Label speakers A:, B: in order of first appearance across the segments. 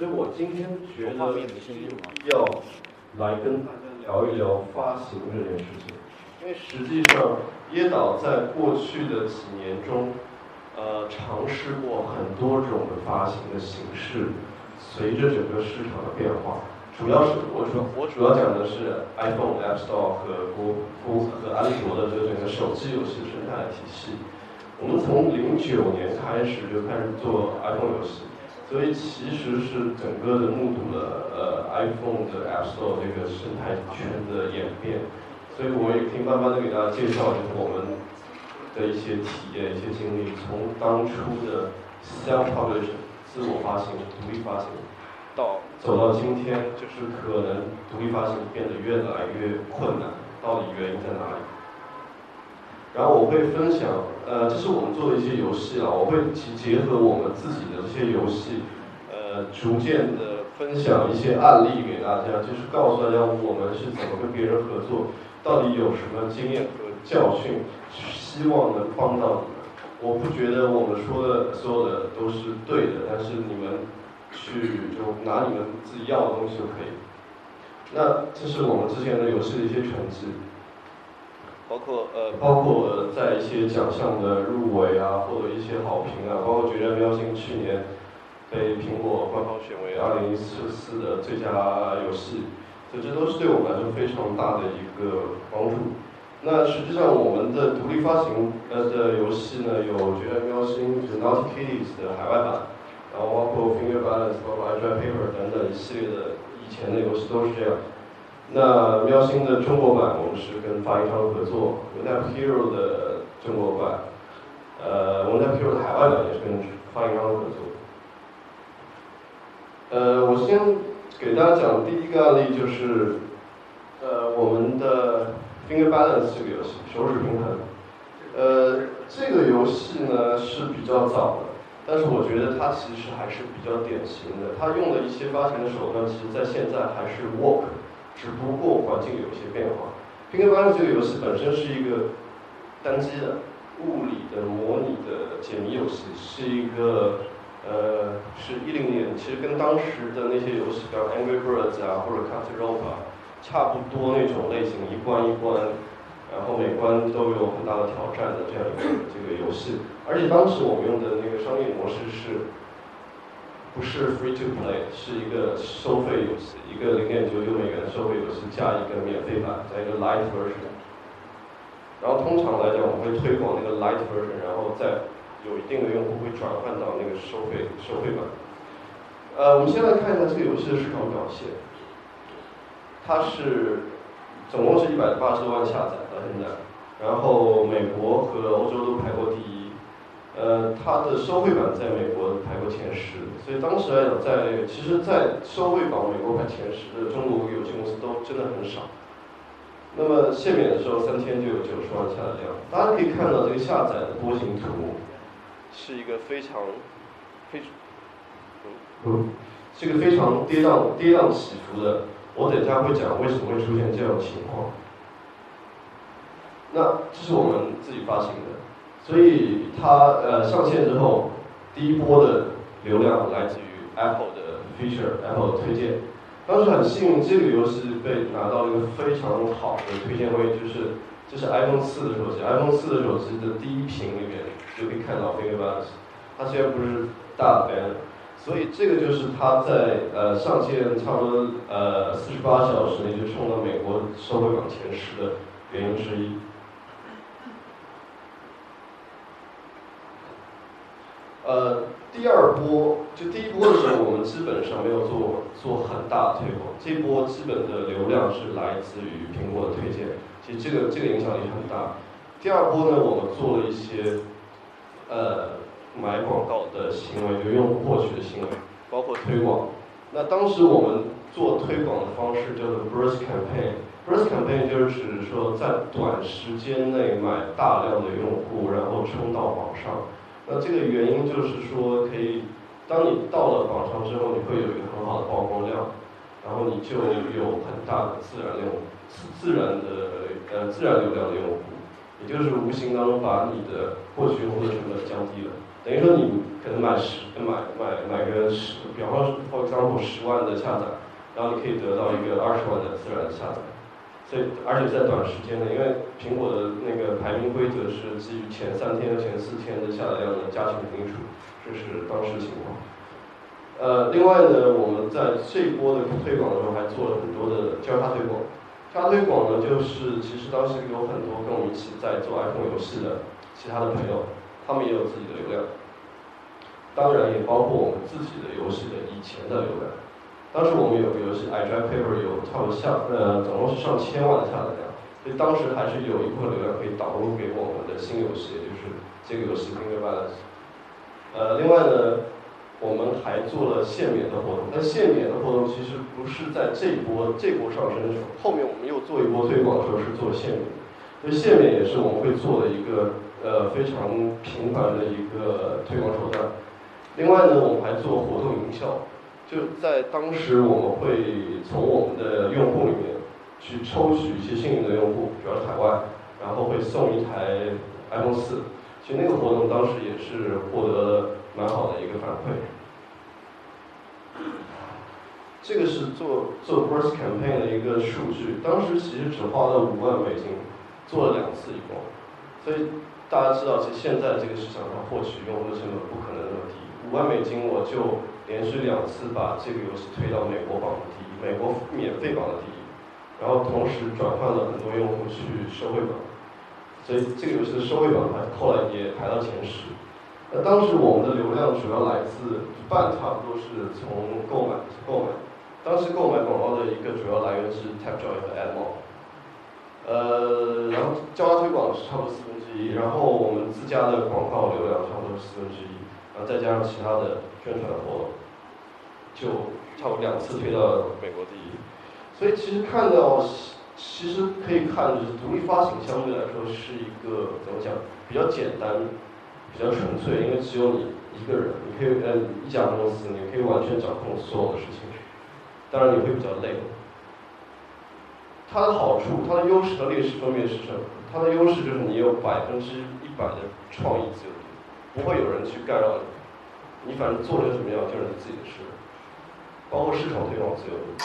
A: 所以我今天觉得要来跟大家聊一聊发行这件事情，因为实际上椰岛在过去的几年中，呃，尝试过很多种的发行的形式，随着整个市场的变化。主要是我主我主要讲的是 iPhone App Store 和谷谷和安卓的这个整个手机游戏生态体系。我们从零九年开始就开始做 iPhone 游戏，所以其实是整个的目睹了呃 iPhone 的 App Store 这个生态圈的演变。所以我也可以慢慢的给大家介绍，就是我们的一些体验、一些经历，从当初的 self-publish 自我发行、独立发行。到走到今天，就是可能独立发行变得越来越困难，到底原因在哪里？然后我会分享，呃，这是我们做的一些游戏啊，我会结结合我们自己的这些游戏，呃，逐渐的分享一些案例给大家，就是告诉大家我们是怎么跟别人合作，到底有什么经验和教训，希望能帮到你们。我不觉得我们说的所有的都是对的，但是你们。去就拿你们自己要的东西就可以。那这是我们之前的游戏的一些成绩，包括呃，包括在一些奖项的入围啊，获得一些好评啊，包括《决战喵星》去年被苹果官方选为二零一四四的最佳游戏，所以这都是对我们来说非常大的一个帮助。那实际上我们的独立发行呃的游戏呢，有《决战喵星》就是 Naughty Kitties 的海外版。然后包括 Finger Balance，包括 i d r i v Paper 等等一系列的以前的游戏都是这样。那喵星的中国版我们是跟发行商合作，Wonder Hero 的中国版，呃，Wonder Hero 的海外版也是跟发行商合作。呃，我先给大家讲第一个案例，就是呃我们的 Finger Balance 这个游戏，手指平衡。呃，这个游戏呢是比较早的。但是我觉得它其实还是比较典型的，它用的一些发行的手段，其实在现在还是 work，只不过环境有一些变化。《拼 i 班》这个游戏本身是一个单机的物理的模拟的解谜游戏，是一个呃，是一零年，其实跟当时的那些游戏，比如 Angry Birds 啊或者 c a t r o p a 差不多那种类型，一关一关。然后每关都有很大的挑战的这样一个这个游戏，而且当时我们用的那个商业模式是，不是 free to play，是一个收费游戏，一个零点九九美元的收费游戏加一个免费版，加一个 light version。然后通常来讲，我们会推广那个 light version，然后再有一定的用户会转换到那个收费收费版。呃，我们先来看一下这个游戏的市场表现，它是。总共是一百八十多万下载到现在，然后美国和欧洲都排过第一，呃，它的收费版在美国排过前十，所以当时来讲，在其实，在收费榜美国排前十的中国游戏公司都真的很少。那么限免的时候三天就有九十万下载量，大家可以看到这个下载的波形图，是一个非常非常嗯，是一个非常跌宕跌宕起伏的。我等下会讲为什么会出现这样的情况。那这是我们自己发行的，所以它呃上线之后，第一波的流量来自于 Apple 的 feature，Apple 推荐。当时很幸运，这个游戏被拿到了一个非常好的推荐位，就是这是 iPhone 四的手机，iPhone 四的手机的第一屏里面就可以看到 Finger Balance。它虽然不是大的 banner。所以这个就是它在呃上线差不多呃四十八小时内就冲到美国收费榜前十的原因之一。呃，第二波就第一波的时候，我们基本上没有做做很大的推广，这波基本的流量是来自于苹果的推荐，其实这个这个影响力很大。第二波呢，我们做了一些呃。买广告的行为，就用户获取的行为，包括推广。那当时我们做推广的方式叫做 burst campaign。burst campaign 就是指说在短时间内买大量的用户，然后冲到网上。那这个原因就是说，可以当你到了榜上之后，你会有一个很好的曝光量，然后你就有很大的自然流自自然的呃自然流量的用户，也就是无形当中把你的获取用户的成本降低了。等于说你可能买十买买买个十，比方说 for example 十万的下载，然后你可以得到一个二十万的自然下载。所以而且在短时间内，因为苹果的那个排名规则是基于前三天和前四天的下载量的加权平数，这是当时情况。呃，另外呢，我们在这一波的推广的时候还做了很多的交叉推广。交叉推广呢，就是其实当时有很多跟我们一起在做 iPhone 游戏的其他的朋友，他们也有自己的流量。当然也包括我们自己的游戏的以前的流量。当时我们有个游戏 I Drive Paper 有差不多上呃总共是上千万的下载量，所以当时还是有一部分流量可以导入给我们的新游戏，就是这个游戏 f i n g e r Balance。呃，另外呢。我们还做了限免的活动，那限免的活动其实不是在这一波这波上升的时候，后面我们又做一波推广的时候是做限免，所以限免也是我们会做的一个呃非常频繁的一个推广手段。另外呢，我们还做活动营销，就在当时我们会从我们的用户里面去抽取一些幸运的用户，主要是海外，然后会送一台 iPhone 四。其实那个活动当时也是获得了蛮好的一个反馈。这个是做做 burst campaign 的一个数据，当时其实只花了五万美金，做了两次一共，所以大家知道，其实现在这个市场上获取用户的成本不可能那么低，五万美金我就连续两次把这个游戏推到美国榜的第一，美国免费榜的第一，然后同时转换了很多用户去收费榜。所以这个游戏的收费榜还后来也排到前十。那当时我们的流量主要来自一半，差不多是从购买购买。当时购买广告的一个主要来源是 TapJoy 和 AdMob。呃，然后交叉推广是差不多四分之一，然后我们自家的广告流量差不多是四分之一，然后再加上其他的宣传活动，就差不多两次推到美国第一。所以其实看到。其实可以看，就是独立发行相对来说是一个怎么讲，比较简单，比较纯粹，因为只有你一个人，你可以呃一家公司，你可以完全掌控所有的事情。当然你会比较累。它的好处，它的优势和劣势分别是什么？它的优势就是你有百分之一百的创意自由度，不会有人去干扰你，你反正做成什么样就是你自己的事。包括市场推广自由度。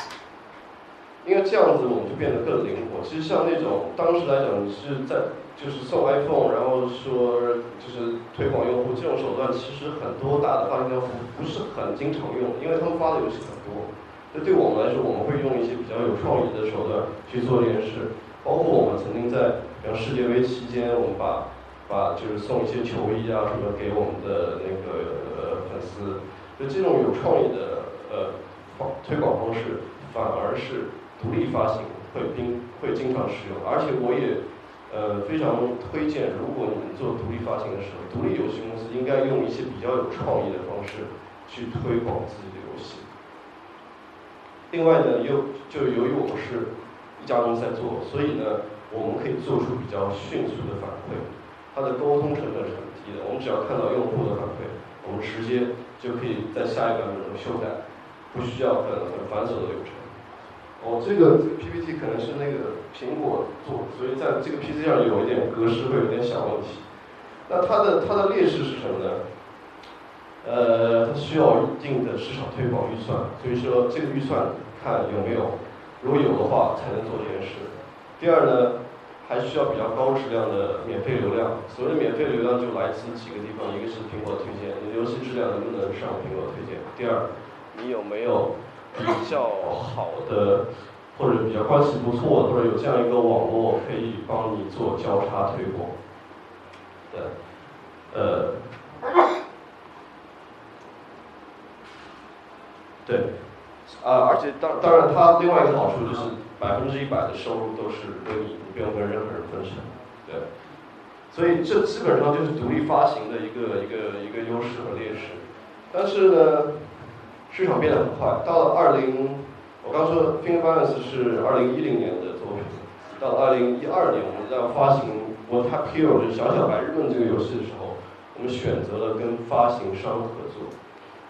A: 因为这样子我们就变得更灵活。其实像那种当时来讲，是在就是送 iPhone，然后说就是推广用户这种手段，其实很多大的发行商不是很经常用，因为他们发的游戏很多。那对我们来说，我们会用一些比较有创意的手段去做这件事。包括我们曾经在比方世界杯期间，我们把把就是送一些球衣啊什么给我们的那个粉丝。就这种有创意的呃推广方式，反而是。独立发行会经会经常使用，而且我也呃非常推荐，如果你们做独立发行的时候，独立游戏公司应该用一些比较有创意的方式去推广自己的游戏。另外呢，又就由于我们是一家公司在做，所以呢，我们可以做出比较迅速的反馈，它的沟通成本是很低的。我们只要看到用户的反馈，我们直接就可以在下一版本中修改，不需要很很繁琐的流程。哦，这个这个 PPT 可能是那个苹果做，所以在这个 PC 上有一点格式会有点小问题。那它的它的劣势是什么呢？呃，它需要一定的市场推广预算，所以说这个预算看有没有，如果有的话才能做这件事。第二呢，还需要比较高质量的免费流量。所谓的免费流量就来自几个地方，一个是苹果推荐，你的游戏质量能不能上苹果推荐？第二，你有没有？比较好的，或者比较关系不错的，或者有这样一个网络可以帮你做交叉推广。对，呃，对，啊，而且当当然，它另外一个好处就是百分之一百的收入都是归你，你不用跟任何人分成，对，所以这基本上就是独立发行的一个一个一个优势和劣势，但是呢。市场变得很快，到了二零，我刚说《f i n g e r Balance》是二零一零年的作品，到了二零一二年我们在发行《我 Type Hero》就是小小白日梦这个游戏的时候，我们选择了跟发行商合作。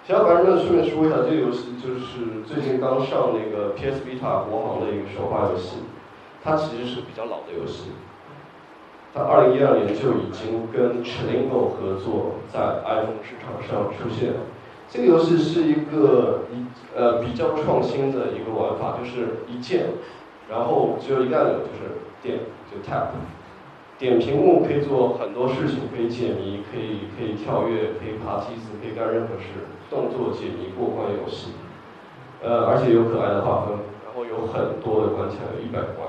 A: 小小白日梦顺便说一下，这个游戏就是最近刚上那个 PS Vita 国行的一个手画游戏，它其实是比较老的游戏。它二零一二年就已经跟 Chlingo 合作，在 iPhone 市场上出现。这个游戏是一个一呃比较创新的一个玩法，就是一键，然后只有一个按钮，就是点，就 tap，点屏幕可以做很多事情，可以解谜，可以可以跳跃，可以爬梯子，可以干任何事，动作解谜过关游戏。呃，而且有可爱的画风，然后有很多的关卡，有一百关。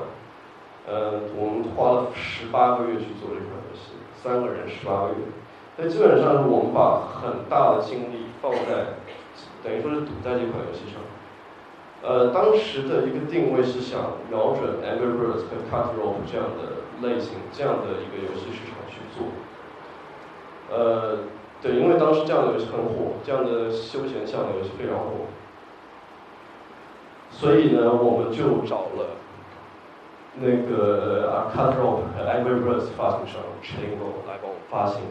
A: 呃，我们花了十八个月去做这款游戏，三个人十八个月。那基本上是我们把很大的精力放在，等于说是赌在这款游戏上。呃，当时的一个定位是想瞄准 Angry Birds 和 Cut Rope 这样的类型，这样的一个游戏市场去做。呃，对，因为当时这样的游戏很火，这样的休闲向的游戏非常火。所以呢，我们就找了那个啊 Cutthroat 和 Angry Birds 发行商 Chlingo 来帮我们发行。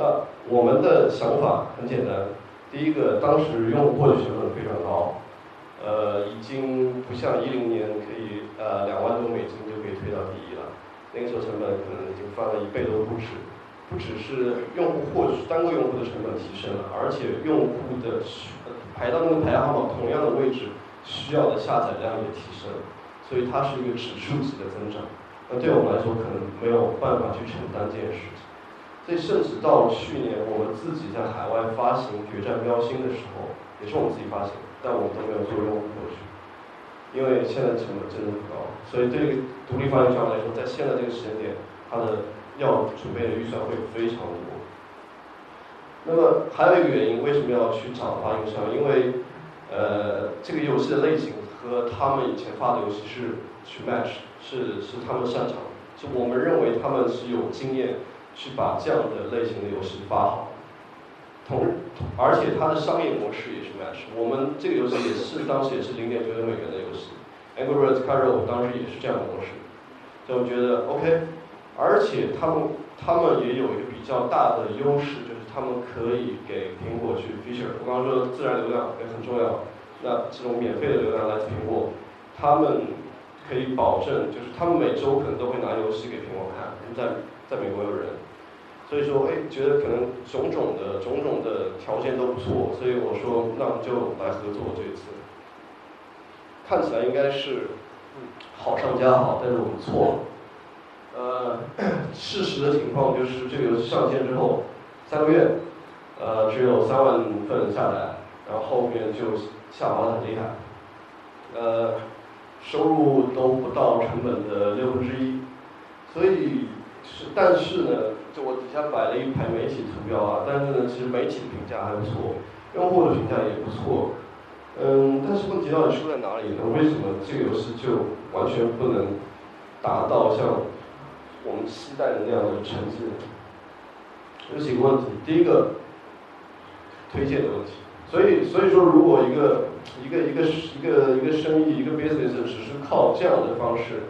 A: 那我们的想法很简单，第一个，当时用户获取成本非常高，呃，已经不像一零年可以呃两万多美金就可以推到第一了，那个时候成本可能已经翻了一倍都不止，不只是用户获取单个用户的成本提升了，而且用户的排到那个排行榜同样的位置需要的下载量也提升，所以它是一个指数级的增长，那对我们来说可能没有办法去承担这件事情。所以，甚至到去年，我们自己在海外发行《决战喵星》的时候，也是我们自己发行，但我们都没有做用户获取，因为现在成本真的很高。所以，对独立发行商来说，在现在这个时间点，它的要准备的预算会非常多。那么，还有一个原因，为什么要去找发行商？因为，呃，这个游戏的类型和他们以前发的游戏是去 match，是是他们擅长的，就我们认为他们是有经验。去把这样的类型的游戏发好，同而且它的商业模式也是 match。我们这个游戏也是当时也是零点九九美元的游戏，Angry Birds Carol 当时也是这样的模式，就我觉得 OK，而且他们他们也有一个比较大的优势，就是他们可以给苹果去 feature。我刚刚说自然流量也很重要，那这种免费的流量来自苹果，他们可以保证，就是他们每周可能都会拿游戏给苹果看，在在美国有人。所以说，哎，觉得可能种种的种种的条件都不错，所以我说，那我们就来合作这一次。看起来应该是好上加好，但是我们错了。呃，事实的情况就是这个游戏上线之后三个月，呃，只有三万份下载，然后后面就下滑的很厉害，呃，收入都不到成本的六分之一，所以是，但是呢。就我底下摆了一排媒体图标啊，但是呢，其实媒体的评价还不错，用户的评价也不错，嗯，但是问题到底出在哪里呢？为什么这个游戏就完全不能达到像我们期待的那样的成绩？有几个问题，第一个推荐的问题，所以所以说，如果一个一个一个一个一个生意一个 business 只是靠这样的方式。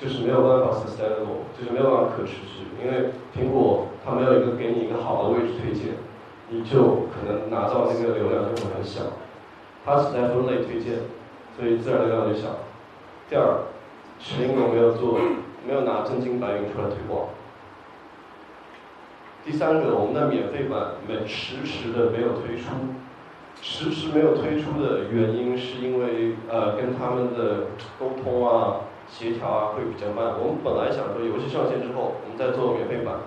A: 就是没有办法 sustainable，就是没有办法可持续，因为苹果它没有一个给你一个好的位置推荐，你就可能拿到那个流量就会很小。它只在分类推荐，所以自然流量就小。第二，群有没有做，没有拿真金白银出来推广。第三个，我们的免费版没迟迟的没有推出，迟迟没有推出的原因是因为呃跟他们的沟通啊。协调啊会比较慢。我们本来想说游戏上线之后，我们再做免费版。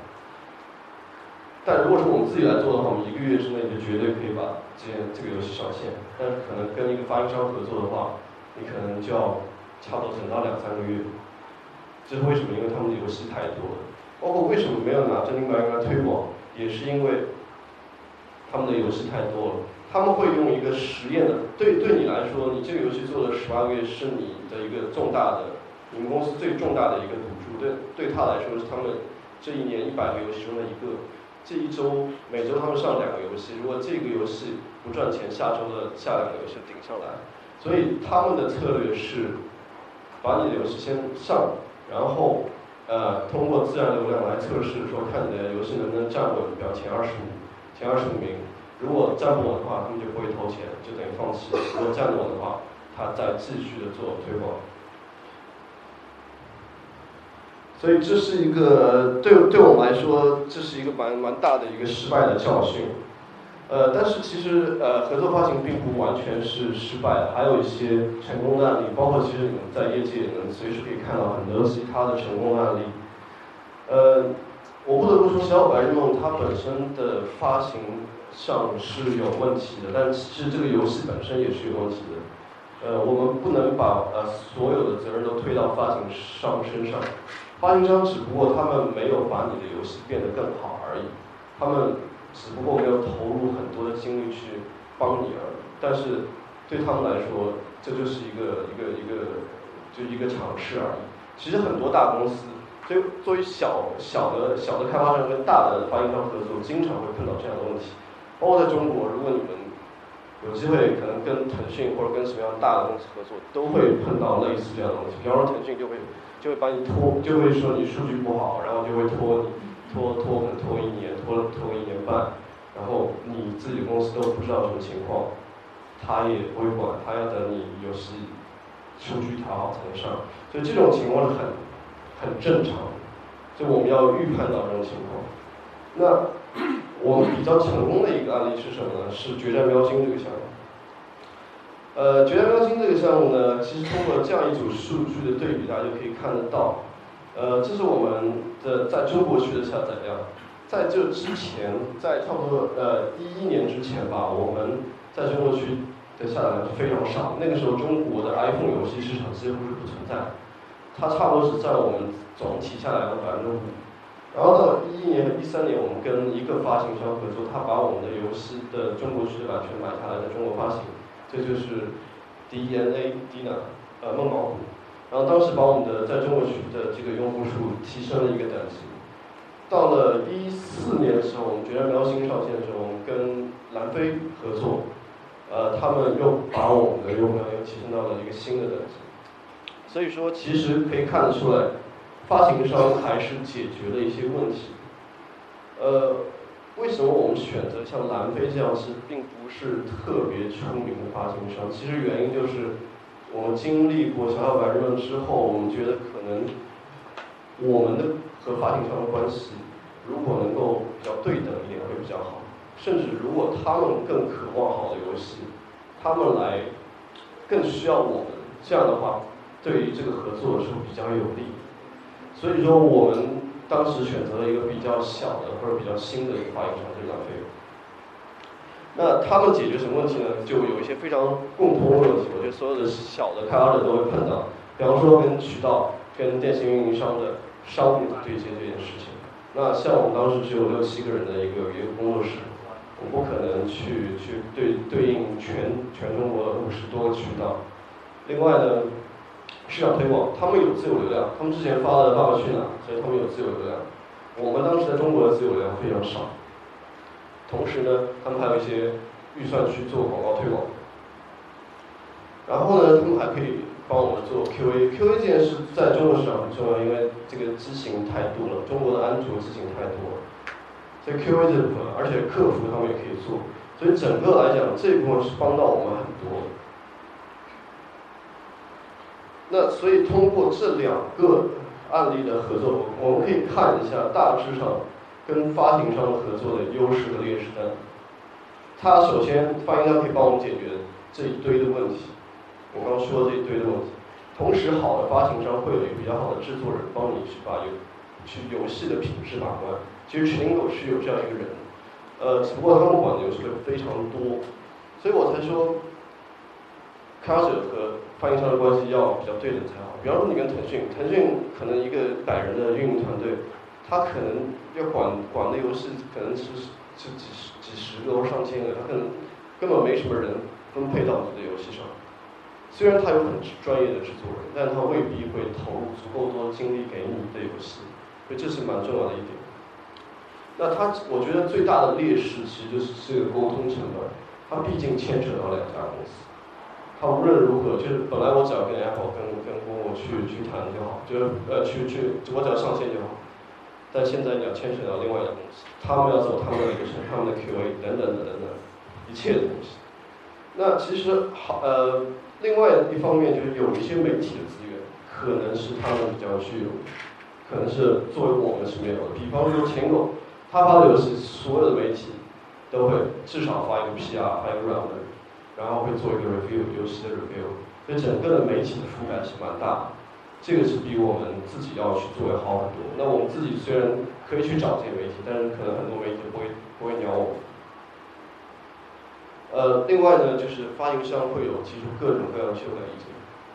A: 但如果是我们自己来做的话，我们一个月之内就绝对可以把这这个游戏上线。但是可能跟一个发行商合作的话，你可能就要差不多等到两三个月。这是为什么？因为他们的游戏太多了。包括为什么没有拿真金白银来推广，也是因为他们的游戏太多了。他们会用一个实验的，对对你来说，你这个游戏做了十八个月，是你的一个重大的。你们公司最重大的一个赌注，对对他来说是他们这一年一百个游戏中的一个。这一周每周他们上两个游戏，如果这个游戏不赚钱，下周的下两个游戏顶上来。所以他们的策略是把你的游戏先上，然后呃通过自然流量来测试，说看你的游戏能不能站稳，比如前二十五，前二十五名。如果站不稳的话，他们就不会投钱，就等于放弃；如果站稳的话，他再继续的做推广。所以这是一个对对我们来说，这是一个蛮蛮大的一个失败的教训。呃，但是其实呃，合作发行并不完全是失败，还有一些成功的案例，包括其实你们在业界也能随时可以看到很多其他的成功案例。呃，我不得不说，《小白日梦》它本身的发行上是有问题的，但其实这个游戏本身也是有问题的。呃，我们不能把呃所有的责任都推到发行商身上，发行商只不过他们没有把你的游戏变得更好而已，他们只不过没有投入很多的精力去帮你而已。但是对他们来说，这就是一个一个一个就一个尝试而已。其实很多大公司，所以作为小小的小的开发商跟大的发行商合作，经常会碰到这样的问题。包括在中国，如果你们。有机会可能跟腾讯或者跟什么样大的公司合作，都会碰到类似这样的东西。比方说腾讯就会就会把你拖，就会说你数据不好，然后就会拖你拖拖可能拖一年，拖拖一年半，然后你自己公司都不知道什么情况，他也不会管，他要等你游戏数据调好才能上。所以这种情况是很很正常，所以我们要预判到这种情况。那。我们比较成功的一个案例是什么呢？是决战喵星这个项目。呃，决战喵星这个项目呢，其实通过这样一组数据的对比，大家就可以看得到。呃，这是我们的在中国区的下载量。在这之前，在差不多呃一一年之前吧，我们在中国区的下载量是非常少。那个时候，中国的 iPhone 游戏市场几乎是不存在，它差不多是占我们总体下载量的百分之五。然后到一一年和一三年，我们跟一个发行商合作，他把我们的游戏的中国区的版权买下来，在中国发行，这就是 DNA Dina，呃，梦毛虎。然后当时把我们的在中国区的这个用户数提升了一个等级。到了一四年的时候，我们决战喵星上线的时候，我们跟蓝飞合作，呃，他们又把我们的用户量又提升到了一个新的等级。所以说，其实可以看得出来。发行商还是解决了一些问题。呃，为什么我们选择像蓝飞这样是并不是特别出名的发行商？其实原因就是我们经历过小小白日梦之后，我们觉得可能我们的和发行商的关系如果能够比较对等一点会比较好。甚至如果他们更渴望好的游戏，他们来更需要我们，这样的话对于这个合作是比较有利。所以说，我们当时选择了一个比较小的或者比较新的一个发行商，就是蓝飞。那他们解决什么问题呢？就有一些非常共通的问题，我觉得所有的小的开发者都会碰到。比方说，跟渠道、跟电信运营商的商务对接这件事情。那像我们当时只有六七个人的一个一个工作室，我不可能去去对对应全全中国五十多个渠道。另外呢？市场推广，他们有自有流量，他们之前发的《爸爸去哪儿》，所以他们有自有流量。我们当时在中国的自有流量非常少。同时呢，他们还有一些预算去做广告推广。然后呢，他们还可以帮我们做 QA。QA 这件事在中国市场很重要，因为这个机型太多了，中国的安卓机型太多了。所以 QA 这部分，而且客服他们也可以做，所以整个来讲，这部分是帮到我们很多。那所以通过这两个案例的合作，我们可以看一下大致上跟发行商合作的优势和劣势。它首先发行商可以帮我们解决这一堆的问题，我刚说的这一堆的问题。同时，好的发行商会有一个比较好的制作人帮你去把游去游戏的品质把关。其实 c h i 是有这样一个人，呃，只不过他们管的游戏会非常多，所以我才说。开发者和发行商的关系要比较对等才好。比方说，你跟腾讯，腾讯可能一个百人的运营团队，他可能要管管的游戏可能是是几十几十个或上千个，他可能根本没什么人分配到你的游戏上。虽然他有很专业的制作人，但他未必会投入足够多精力给你的游戏，所以这是蛮重要的一点。那他，我觉得最大的劣势其实就是这个沟通成本，他毕竟牵扯到两家公司。他无论如何，就是本来我只要跟 Apple、跟跟 Google 去去谈就好，就是呃去去，我只要上线就好。但现在你要牵扯到另外一家公司，他们要走他们的流程、他们的 QA 等等等等等一切的东西。那其实好呃，另外一方面就是有一些媒体的资源，可能是他们比较具有。可能是作为我们是没有的。比方说舔狗，他发的游戏，所有的媒体都会至少发一个 PR，发一个软文，然后会做一个 review 游戏的 review，所以整个的媒体的覆盖是蛮大的。这个是比我们自己要去做要好很多。那我们自己虽然可以去找这些媒体，但是可能很多媒体不会不会鸟我们。呃，另外呢，就是发行商会有提出各种各样的修改意见。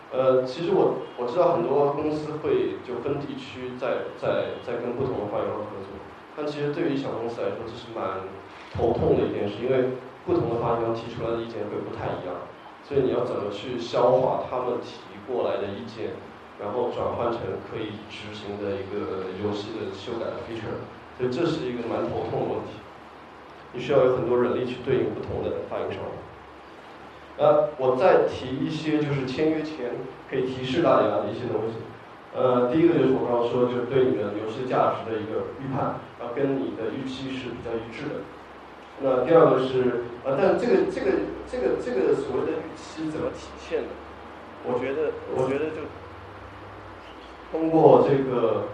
A: 呃，其实我我知道很多公司会就分地区在在在跟不同的发行商合作，但其实对于小公司来说，这是蛮头痛的一件事，因为不同的发行商提出来的意见会不太一样，所以你要怎么去消化他们提过来的意见？然后转换成可以执行的一个游戏的修改的 feature，所以这是一个蛮头痛的问题。你需要有很多人力去对应不同的发行商。呃，我再提一些就是签约前可以提示大家的一些东西。呃，第一个就是我刚刚说，就是对你的游戏价值的一个预判，要跟你的预期是比较一致的。那第二个是，啊，但这个这个这个这个所谓的预期怎么体现呢？我觉得，我觉得就。通过这个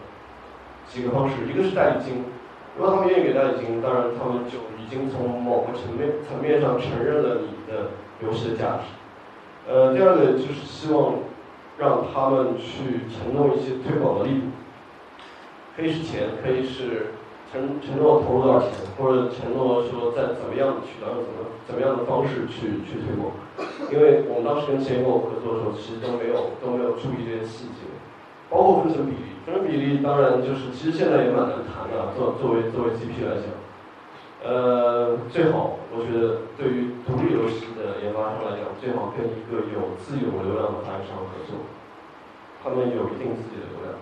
A: 几个方式，一个是代理金，如果他们愿意给代理金，当然他们就已经从某个层面层面上承认了你的游戏的价值。呃，第二个就是希望让他们去承诺一些推广的力度，可以是钱，可以是承承诺投入多少钱，或者承诺说在怎么样的渠道用、怎么怎么样的方式去去推广。因为我们当时跟谁跟我合作的时候，其实都没有都没有注意这些细节。包括分成比例，分成比例当然就是，其实现在也蛮难谈的。作作为作为 GP 来讲，呃，最好我觉得对于独立游戏的研发商来讲，最好跟一个有自有流量的发行商合作，他们有一定自己的流量。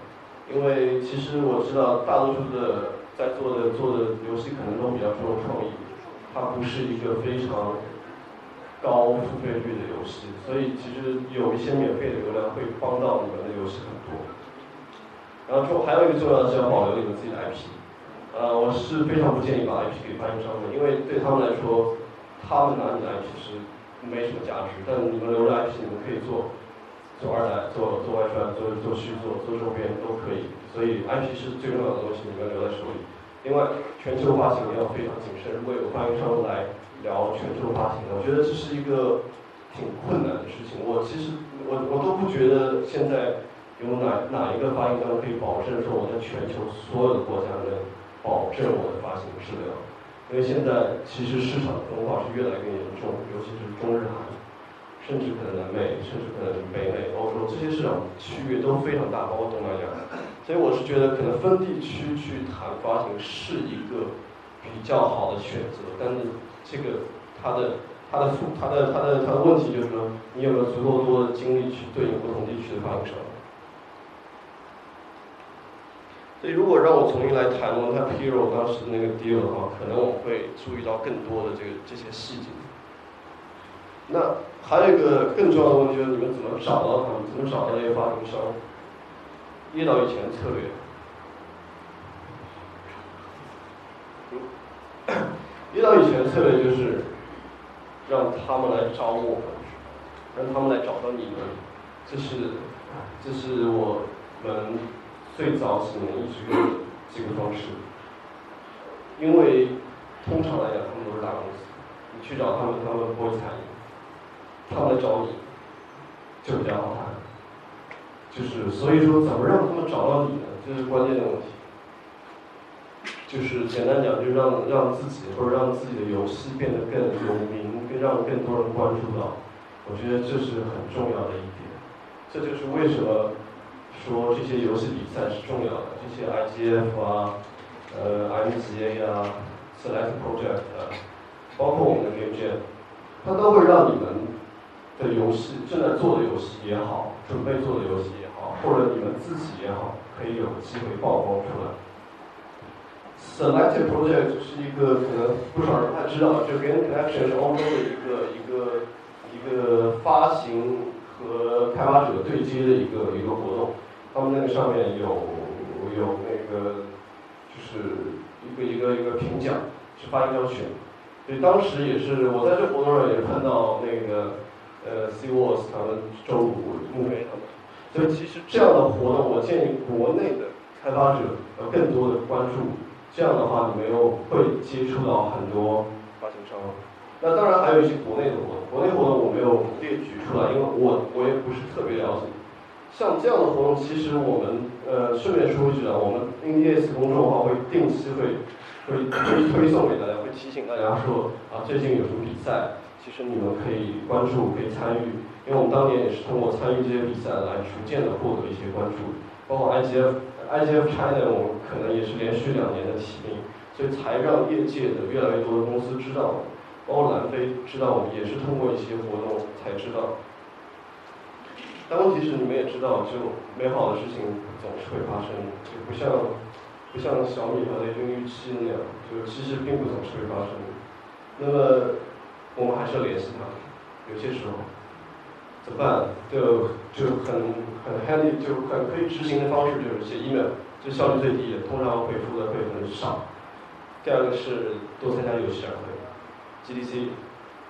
A: 因为其实我知道大多数的在座的做的游戏可能都比较注重创意，它不是一个非常。高付费率的游戏，所以其实有一些免费的流量会帮到你们的游戏很多。然后还有一个重要的是要保留你们自己的 IP。呃，我是非常不建议把 IP 给发行商的，因为对他们来说，他们拿你的 IP 是没什么价值。但你们留着 IP，你们可以做做二代、做做外传、做做续作、做周边都可以。所以 IP 是最重要的东西，你们要留在手里。另外，全球发行要非常谨慎，如果有发行商来。聊全球发行的，我觉得这是一个挺困难的事情。我其实我我都不觉得现在有哪哪一个发行商可以保证说我在全球所有的国家能保证我的发行质量。因为现在其实市场分化是越来越严重，尤其是中日韩，甚至可能南美，甚至可能北美、欧洲这些市场区域都非常大，包括东南亚。所以我是觉得可能分地区去谈发行是一个比较好的选择，但是。这个它的它的负它的它的它的问题就是说，你有没有足够多的精力去对应不同地区的发行商？所以如果让我重新来谈论它 Hero 当时的那个 deal 的话，可能我会注意到更多的这个这些细节。那还有一个更重要的问题就是，你们怎么找到他们？怎么找到这些发行商？叶导以前的策略。遇到以前的策略就是让他们来找我们，让他们来找到你们，这是这是我们最早几年一直用的这个方式。因为通常来讲，他们都是大公司，你去找他们，他们不会睬你，他们来找你就比较好谈。就是所以说，怎么让他们找到你呢？这是关键的问题。就是简单讲，就让让自己或者让自己的游戏变得更有名，更让更多人关注到。我觉得这是很重要的一点。这就是为什么说这些游戏比赛是重要的。这些 IGF 啊，呃，MGA 啊，Select Project 啊，包括我们的 Game Jam，它都会让你们的游戏正在做的游戏也好，准备做的游戏也好，或者你们自己也好，可以有机会曝光出来。Selected Project 是一个可能不少人不太知道，就 Game Connection 是欧洲的一个一个一个发行和开发者对接的一个一个活动。他们那个上面有有那个就是一个一个一个评奖，是发行商选。所以当时也是我在这活动上也看到那个呃 C w a s 他们周五木飞他们。所以其实这样的活动，我建议国内的开发者要更多的关注。这样的话，你们又会接触到很多发行商。那当然还有一些国内的活动，国内活动我没有列举出来，因为我我也不是特别了解。像这样的活动，其实我们呃顺便说一句啊，我们 NDS 公众号会定期会会会推送给大家，会提醒大家说啊最近有什么比赛，其实你们可以关注，可以参与。因为我们当年也是通过参与这些比赛来逐渐的获得一些关注，包括 IGF，IGF China 我们可能也是连续两年的提名，所以才让业界的越来越多的公司知道。包括南非知道，我们也是通过一些活动才知道。但问题是，你们也知道，就美好的事情总是会发生，就不像不像小米和雷军预期那样，就其实并不总是会发生。那么我们还是要联系他，有些时候怎么办？就就很很 handy，就很可以执行的方式就是写 email，就效率最低，通常回复的会很少。第二个是多参加游戏展会。GDC、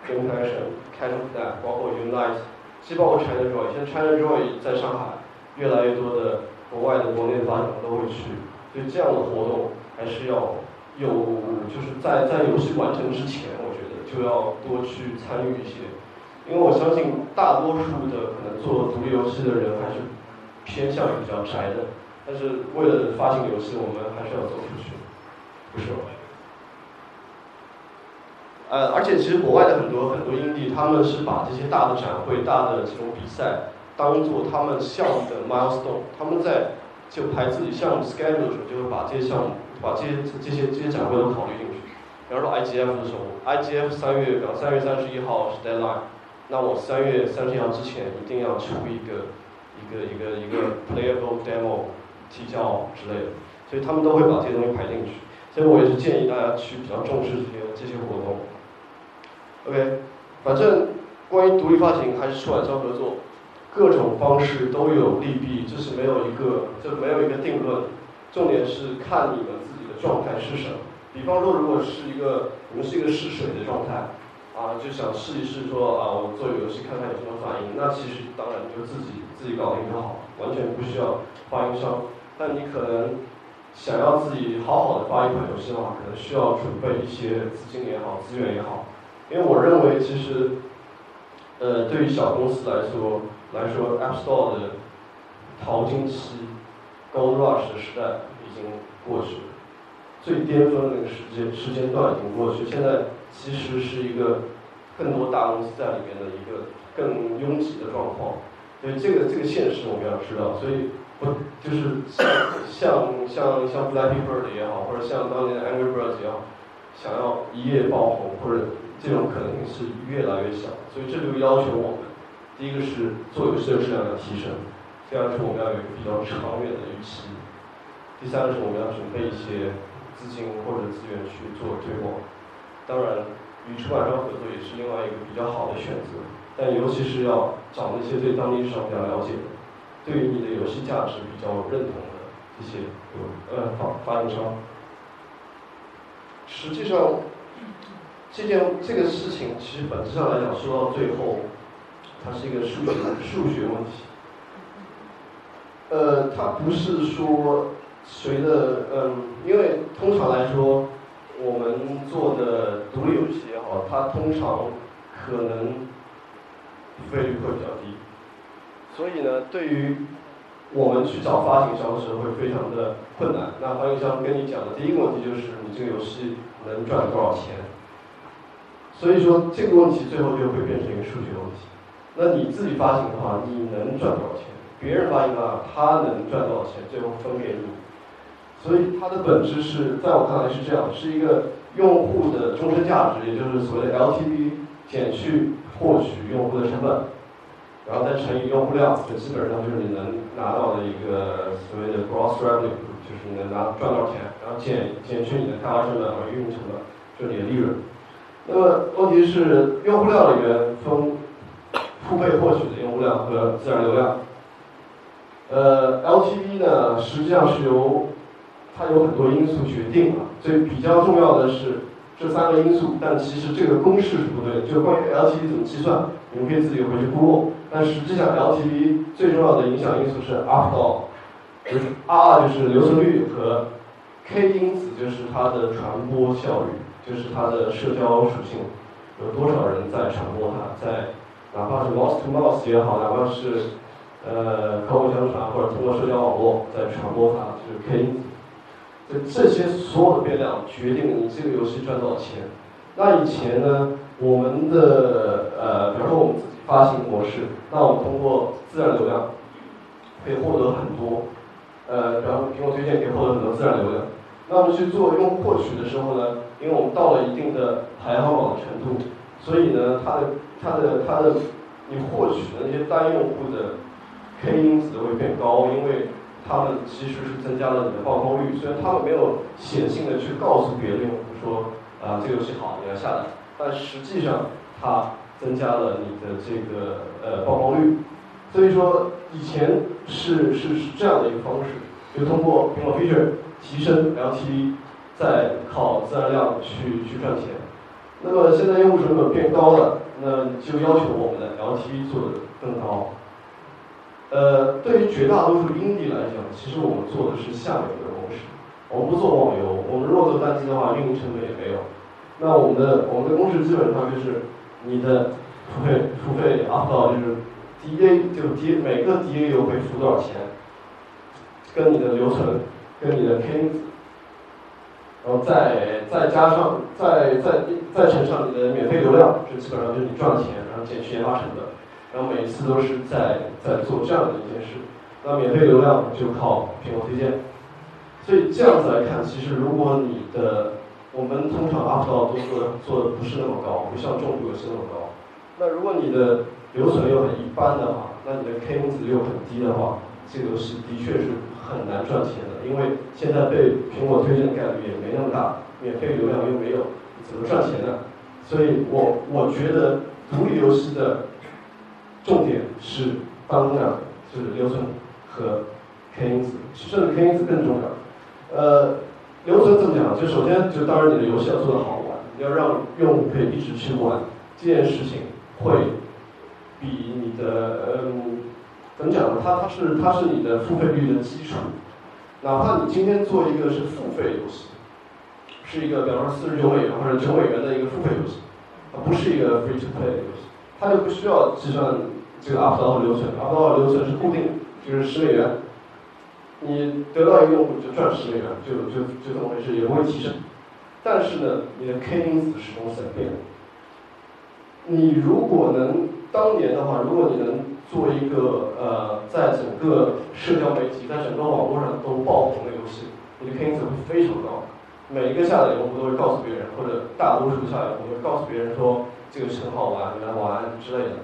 A: Game Connection、Cashflow，包括 Unite，其实包括 China Joy，现在 China Joy 在上海，越来越多的国外的、国内的发展都会去，所以这样的活动还是要有，就是在在游戏完成之前，就要多去参与一些，因为我相信大多数的可能做独立游戏的人还是偏向于比较宅的，但是为了发行游戏，我们还是要走出去，不是吗？呃，而且其实国外的很多很多英帝，他们是把这些大的展会、大的这种比赛，当做他们项目的 milestone。他们在就排自己项目 schedule 的时候，就会把这些项目、把这些这些这些展会都考虑进去。比方说 IGF 的时候，IGF 三月，比方三月三十一号是 deadline，那我三月三十一号之前一定要出一个一个一个一个 playable demo 提交之类的，所以他们都会把这些东西排进去。所以我也是建议大家去比较重视这些这些活动。OK，反正关于独立发行还是出版商合作，各种方式都有利弊，这是没有一个，这没有一个定论。重点是看你们自己的状态是什么。比方说，如果是一个我们是一个试水的状态，啊，就想试一试说啊，我做游戏看看有什么反应，那其实当然就自己自己搞定就好，完全不需要发行商。但你可能想要自己好好的发一款游戏的话，可能需要准备一些资金也好，资源也好。因为我认为，其实，呃，对于小公司来说，来说，App Store 的淘金期、Gold Rush 的时代已经过去了，最巅峰的那个时间时间段已经过去，现在其实是一个更多大公司在里面的一个更拥挤的状况，所以这个这个现实我们要知道，所以不就是像像像像 Flappy Bird 也好，或者像当年的 Angry Birds 也好，想要一夜爆红或者。这种可能性是越来越小，所以这就要求我们，第一个是做游戏的质量要提升，第二是我们要有一个比较长远的预期，第三个是我们要准备一些资金或者资源去做推广。当然，与出版商合作也是另外一个比较好的选择，但尤其是要找那些对当地市场比较了解的，对于你的游戏价值比较认同的这些呃发发行商。实际上。这件这个事情其实本质上来讲，说到最后，它是一个数学数学问题。呃，它不是说随着嗯，因为通常来说，我们做的独立游戏也好，它通常可能费率会比较低，所以呢，对于我们去找发行商的时候会非常的困难。那发行商跟你讲的第一个问题就是，你这个游戏能赚多少钱？所以说这个问题最后就会变成一个数学问题。那你自己发行的话，你能赚多少钱？别人发行的话，他能赚多少钱？最后分给你。所以它的本质是在我看来是这样：是一个用户的终身价值，也就是所谓的 LTV 减去获取用户的成本，然后再乘以用户量，这基本上就是你能拿到的一个所谓的 gross revenue，就是你能拿赚到钱，然后减减去你的开发成本和运营成本，就是你的利润。那么问题是，用户量里面分付费获取的用户量和自然流量。呃，LTV 呢，实际上是由它有很多因素决定的，所以比较重要的是这三个因素。但其实这个公式是不对，就关于 LTV 怎么计算，你们可以自己回去 Google。但实际上 LTV 最重要的影响因素是 Updown，就是 R 就是留存率和 K 因子就是它的传播效率，就是它的社交属性，有多少人在传播它，在哪怕是 mouse to mouse 也好，哪怕是呃口口相传或者通过社交网络在传播它，就是 K 因子。这些所有的变量决定了你这个游戏赚多少钱。那以前呢，我们的呃，比如说我们自己发行模式，那我们通过自然流量可以获得很多，呃，比方苹果推荐可以获得很多自然流量。那我们去做用户获取的时候呢，因为我们到了一定的排行榜的程度，所以呢，它的它的它的你获取的那些单用户的 K 因子会变高，因为他们其实是增加了你的曝光率。虽然他们没有显性的去告诉别的用户说。啊，这个游戏好，你要下载。但实际上，它增加了你的这个呃曝光率。所以说，以前是是是这样的一个方式，就通过苹果 feature 提升 LTV，再靠自然量去去赚钱。那么现在用户成本变高了，那就要求我们的 LTV 做的更高。呃，对于绝大多数 indie 来讲，其实我们做的是下面的公式。我们不做网游，我们如果做单机的话，运营成本也没有。那我们的我们的公式基本上就是你的付费付费 up 到就是 DA 就 D 每个 DAU 会付多少钱，跟你的留存，跟你的 K 因子，然后再再加上再再再乘上你的免费流量，这基本上就是你赚钱，然后减去研发成本，然后每次都是在在做这样的一件事。那免费流量就靠苹果推荐。所以这样子来看，其实如果你的我们通常 up 到都做的做的不是那么高，不像重度游戏那么高。那如果你的留存又很一般的话，那你的 K 因子又很低的话，这个游戏的确是很难赚钱的。因为现在被苹果推荐的概率也没那么大，免费流量又没有，怎么赚钱呢？所以我我觉得独立游戏的重点是当然是留存和 K 因子，甚至 K 因子更重要。呃，留存怎么讲？就首先，就当然你的游戏要做的好玩，你要让用户可以一直去玩，这件事情会比你的嗯，怎么讲呢？它它是它是你的付费率的基础。哪怕你今天做一个是付费游戏，是一个比方说四十九美元或者九美元的一个付费游戏，它不是一个 free to play 的游戏，它就不需要计算这个 up d o w 留存，up d o w 留存是固定，就是十美元。你得到一个用户就赚十美元，就就就这么回事，也不会提升。但是呢，你的 K 因子始终在变。你如果能当年的话，如果你能做一个呃，在整个社交媒体、在整个网络上都爆红的游戏，你的 K 因子会非常高。每一个下载用户都会告诉别人，或者大多数的下载用户会告诉别人说这个很好玩，来玩之类的。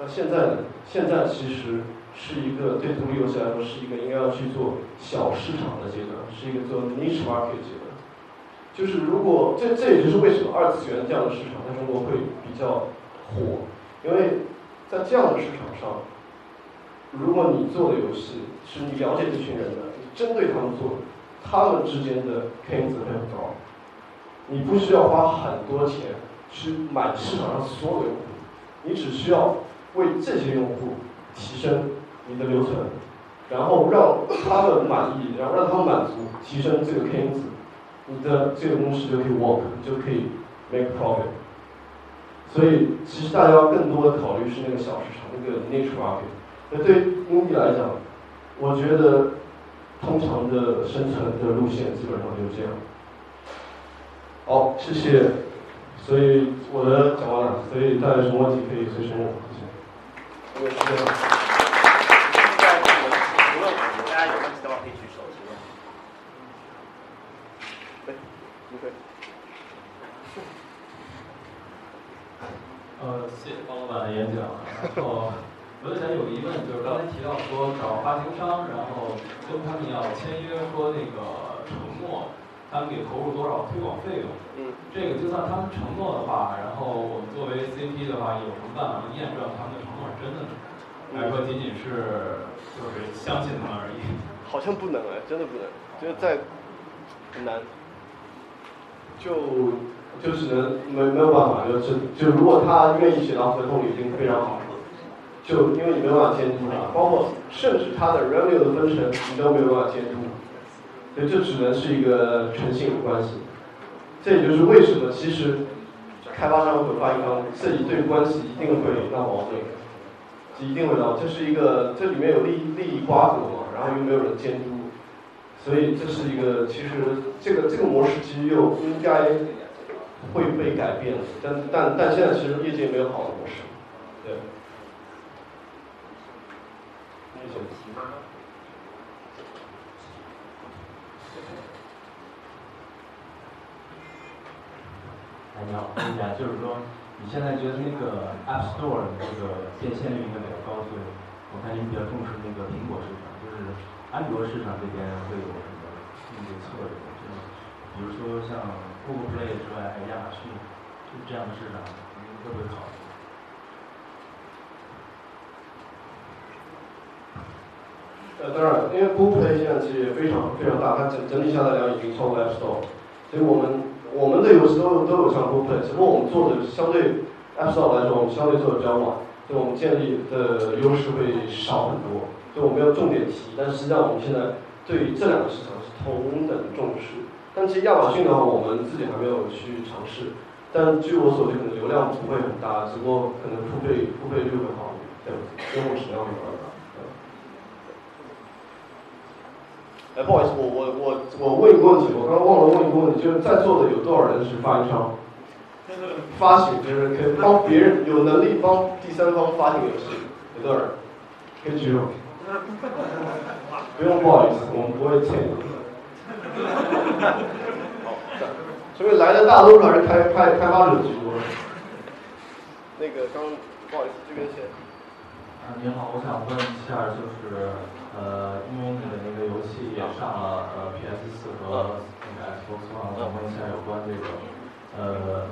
A: 那现在呢？现在其实。是一个对独立游戏来说是一个应该要去做小市场的阶段，是一个做 niche market 阶段。就是如果这这也就是为什么二次元这样的市场在中国会比较火，因为在这样的市场上，如果你做的游戏是你了解这群人的，你针对他们做，他们之间的 K 因子会很高，你不需要花很多钱去买市场上所有的用户，你只需要为这些用户提升。你的留存，然后让他们满意，然后让他们满足，提升这个 K 因子，你的这个公式就可以 work，就可以 make profit。所以其实大家更多的考虑是那个小市场，那个 niche market。那对于英 e 来讲，我觉得通常的生存的路线基本上就是这样。好，谢谢。所以我的讲完了，所以大家有什么问题可以随时问我。谢谢。时间了。
B: 呃，谢谢方老板的演讲。然后，我就想有疑问，就是刚才提到说找发行商，然后跟他们要签约，说那个承诺，他们给投入多少推广费用。嗯。这个就算他们承诺的话，然后我们作为 CP 的话，有什么办法能验证他们的承诺是真的呢？还是说仅仅是就是相信他们而已？
A: 好像不能哎，真的不能，就是在很难。就。就只能没没有办法，就是就如果他愿意写到合同里，已经非常好了。就因为你没有办法监督他，包括甚至他的 revenue 的分成你都没有办法监督，所以这只能是一个诚信的关系。这也就是为什么其实开发商和发行商这一对关系一定会闹矛盾，一定会闹，这是一个这里面有利益利益瓜葛嘛，然后又没有人监督。所以这是一个，其实这个这个模式其实又应该会被改变，但但但现在其实业界没有好的模式，对。
C: 你好，问一下，就是说你现在觉得那个 App Store 的这个变现率应该比较高，所以我看你比较重视那个苹果市场，就是。安卓市场这边会有什么应对策略？就比如说像 Google Play 之外，还有亚马逊，就这样的市场，会不会好？
A: 呃，当然，因为 Google Play 现在其实也非常非常大，它整整体下载量已经超过 App Store，所以我们我们的游戏都都有上 Google Play，只不过我们做的相对 App Store 来说，我们相对做的比较晚，所以我们建立的优势会少很多。就我们要重点提，但实际上我们现在对于这两个市场是同等重视。但其实亚马逊的话，我们自己还没有去尝试。但据我所知，可能流量不会很大，只不过可能付费付费率会好，这样子，用户质量会高。哎，不好意思，我我我我问一个问题，我刚刚忘了问一个问题，就是在座的有多少人是发行商？发行就是可以帮别人有能力帮第三方发行游戏，有多少人？可以举手。不用不好意思，我们不会欠你。好，所以来的大多数还是开开开发者居多。那个刚不好意思，这边先。
C: 啊，您好，我想问一下，就是呃，因为你的那个游戏也上了呃 PS 四和那个 Xbox One，我想问一下有关这个呃。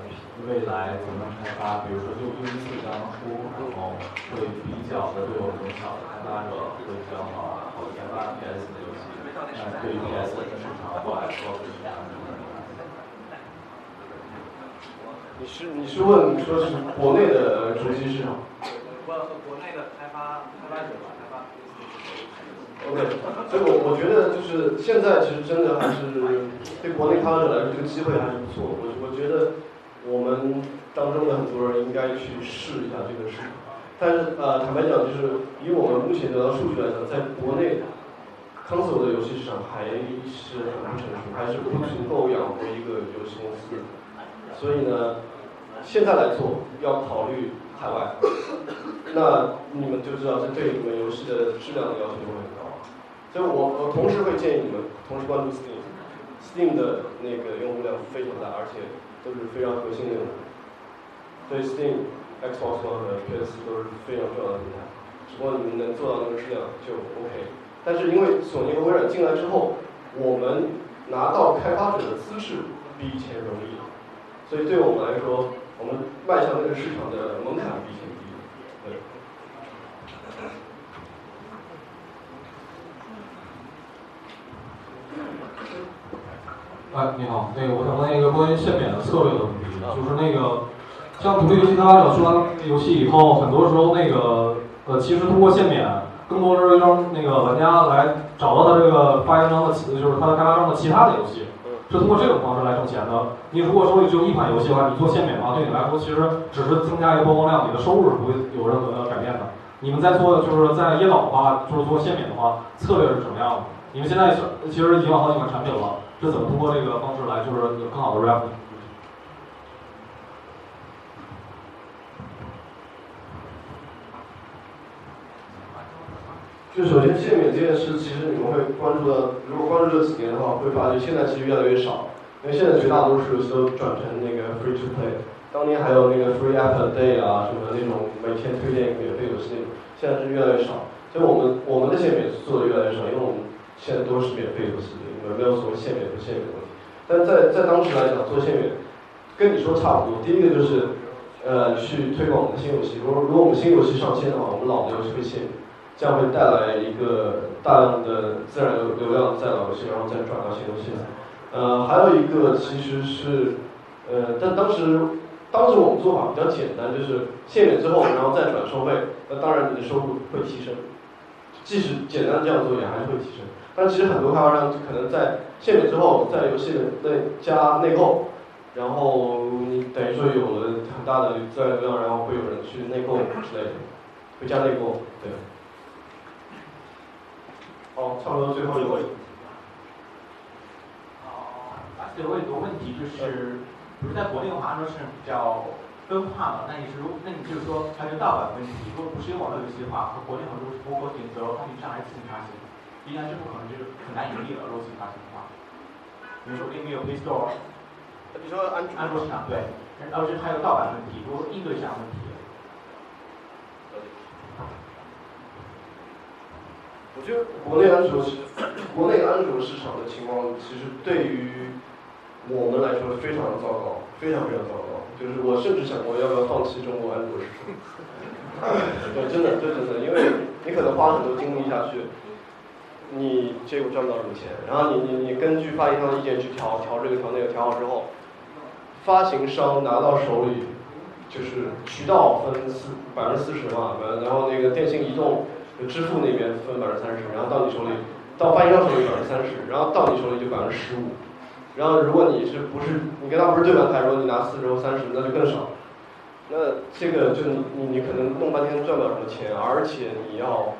C: 未来怎么开发？比如说，就游戏刚出，然后会比较的对我们小的开发者会比较好，好研发 PS 的游戏。那对于 PS 的市场过来说是什么样的？
A: 你是你是问说是国内的主机市场？
D: 问国内的开发开发者吧。
A: OK，所以我我觉得就是现在其实真的还是对国内开发者来说，这个机会还是不错。我我觉得。我们当中的很多人应该去试一下这个市场，但是呃，坦白讲，就是以我们目前得到数据来讲，在国内，console 的游戏市场还是很不成熟，还是不足够养活一个游戏公司。所以呢，现在来做要考虑海外，那你们就知道这对你们游戏的质量的要求会。所以我我同时会建议你们同时关注 Steam，Steam 的那个用户量非常大，而且。都是非常核心的用户，所以 Steam、Xbox One 和 PS 都是非常重要的平台。只不过你们能做到那个质量就 OK。但是因为索尼和微软进来之后，我们拿到开发者的资质比以前容易，所以对我们来说，我们迈向那个市场的门槛比以前低。对。
E: 哎，你好，那个我想问一个关于限免的策略的问题，就是那个像独立游戏开发者出完游戏以后，很多时候那个呃，其实通过限免，更多是让那个玩家来找到他这个发行商的，就是他的开发商的其他的游戏，是通过这种方式来挣钱的。你如果手里只有一款游戏的话，你做限免的话，对你来说其实只是增加一个曝光量，你的收入是不会有任何的改变的。你们在做就是在椰岛的话，就是做限免的话，策略是什么样的？你们现在是其实已经有好几款产品了。这怎么通过这个方式来，就是更好的 rap？
A: 就首先限免这件事，其实你们会关注到，如果关注这几年的话，会发现现在其实越来越少，因为现在绝大多数游戏都转成那个 free to play。当年还有那个 free app a day 啊，什么那种每天推荐一个免费游戏那种，现在是越来越少。所以我们我们的限免做的越来越少，因为我们现在都是免费游戏。有没有所谓限免不限免的问题，但在在当时来讲做限免，跟你说差不多。第一个就是，呃，去推广我们的新游戏。如果如果我们新游戏上线的话，我们老的游戏会限免，这样会带来一个大量的自然流流量在老游戏，然后再转到新游戏。呃，还有一个其实是，呃，但当时当时我们做法比较简单，就是限免之后，然后再转收费，那当然你的收入会提升。即使简单这样做，也还是会提升。但其实很多开发商可能在限免之后，在游戏内加内购，然后你等于说有了很大的资源流量，然后会有人去内购之类的，会加内购，对。好，差不多最后一位。
F: 哦，而且我有个问题就是，比如在国内的话，安卓市场比较。分化嘛？那你是如那你就是说还有盗版问题，如果不是用网络游戏的话，和国内很多博客选择发行商来自行发行，应该是不可能就是很难盈利了。如果自己发行的话，比如说并没有 Play Store，
A: 你说安
F: 安卓市场对，然后这还有盗版问题，如果应对这样问题。
A: 我觉得国内安卓其实，国内安卓市场的情况其实对于我们来说非常的糟糕，非常非常糟糕。就是我甚至想过要不要放弃中国安卓市场，对，真的，对真的，因为你可能花很多精力下去，你结果赚不到什么钱，然后你你你根据发行商的意见去调调这个调那个，调好之后，发行商拿到手里，就是渠道分四百分之四十嘛，然后那个电信移动支付那边分百分之三十，然后到你手里，到发行商手里百分之三十，然后到你手里就百分之十五。然后，如果你是不是你跟他不是对半开，如果你拿四十或三十，那就更少。那这个就你你可能弄半天赚不了什么钱，而且你要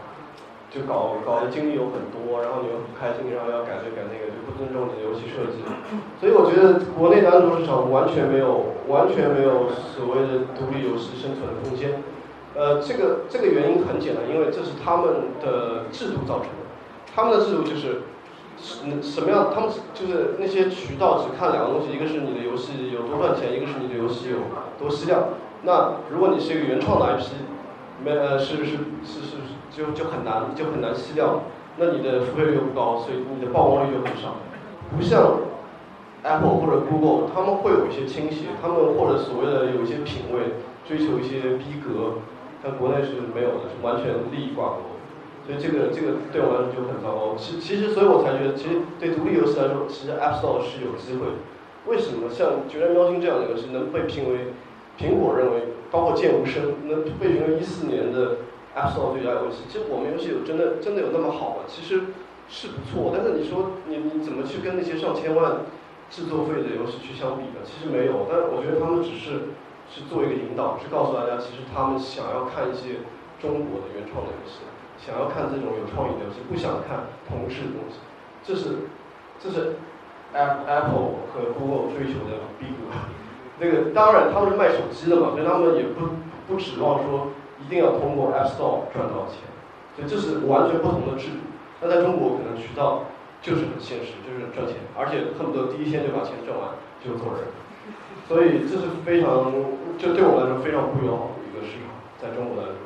A: 就搞搞的精力有很多，然后你又不开心，然后要改这改那个，就不尊重你的游戏设计。所以我觉得国内的安卓市场完全没有完全没有所谓的独立游戏生存的空间。呃，这个这个原因很简单，因为这是他们的制度造成的，他们的制度就是。什什么样？他们就是那些渠道只看两个东西，一个是你的游戏有多赚钱，一个是你的游戏有多吸量。那如果你是一个原创的 IP，没呃是是是是就就很难就很难吸量。那你的付费率又不高，所以你的曝光率就很少。不像 Apple 或者 Google，他们会有一些倾斜，他们或者所谓的有一些品味，追求一些逼格，但国内是没有的，是完全利益挂钩。所以这个这个对我来说就很糟糕。其其实，所以我才觉得，其实对独立游戏来说，其实 App Store 是有机会。为什么？像《决战喵星》这样的游戏能被评为苹果认为，包括《剑无声》能被评为一四年的 App Store 最佳游戏。其实我们游戏有真的真的有那么好吗？其实是不错。但是你说你你怎么去跟那些上千万制作费的游戏去相比呢？其实没有。但是我觉得他们只是是做一个引导，是告诉大家，其实他们想要看一些中国的原创的游戏。想要看这种有创意的游戏，不想看同质的东西，这是这是 Apple 和 Google 追求的逼格。那个当然他们是卖手机的嘛，所以他们也不不指望说一定要通过 App Store 赚到钱，所以这是完全不同的制度。那在中国可能渠道就是很现实，就是赚钱，而且恨不得第一天就把钱赚完就走人。所以这是非常就对我来说非常不友好的一个市场，在中国来说。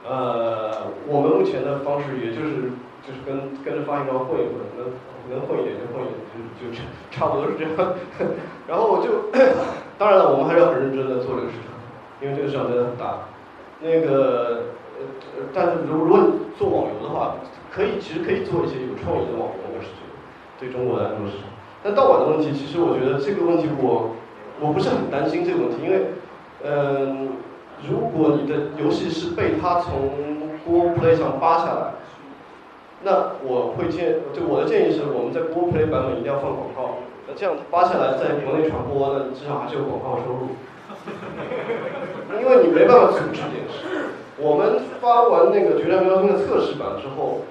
A: 呃，我们目前的方式也就是就是跟跟着发行商混一混，能能混一点就混一点，就就差不多是这样。然后我就，当然了，我们还是要很认真的做这个市场，因为这个市场真的很大。那个呃，但是如如果你做网游的话，可以其实可以做一些有创意的网游，我是觉得对中国来说是。但盗版的问题，其实我觉得这个问题我我不是很担心这个问题，因为嗯。如果你的游戏是被他从 Google Play 上扒下来，那我会建，就我的建议是，我们在 Google Play 版本一定要放广告。这样扒下来在国内传播，那你至少还是有广告收入。因为你没办法阻止这件事。我们发完那个《决战喵星》的测试版之后，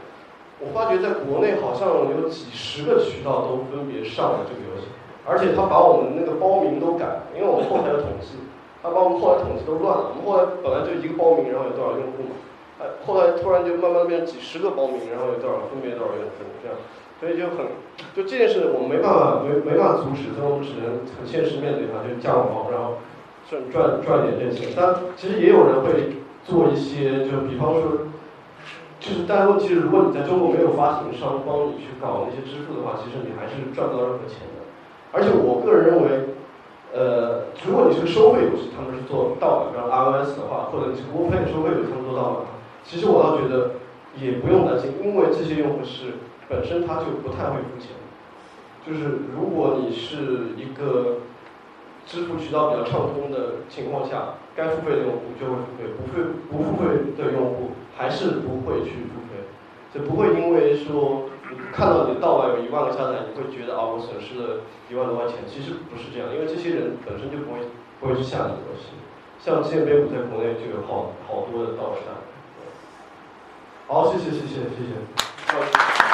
A: 我发觉在国内好像有几十个渠道都分别上了这个游戏，而且他把我们那个包名都改了，因为我们后台有统计。他把我们后来统计都乱了，我们后来本来就一个包名，然后有多少用户嘛，哎，后来突然就慢慢变成几十个包名，然后有多少分别多少用户这样，所以就很，就这件事我们没办法没没办法阻止，所以我们只能很现实面对它，就加广告，然后赚赚赚点这钱。但其实也有人会做一些，就比方说，就是但问题是，如果你在中国没有发行商帮你去搞那些支付的话，其实你还是赚不到任何钱的。而且我个人认为。呃，如果你是个收费游戏，他们是做盗版，比如 iOS 的话，或者你是 Google Play 收费游戏，他们做盗版，其实我倒觉得也不用担心，因为这些用户是本身他就不太会付钱。就是如果你是一个，支付渠道比较畅通的情况下，该付费的用户就会付费，不费不付费的用户还是不会去付费，就不会因为说看到你盗版有一万个下载，你会觉得啊我损失了一万多块钱，其实不是这样，因为这些人本身就不会不会去下载东西，像剑碑五在国内就有好好多的盗版。好，谢谢谢谢谢谢。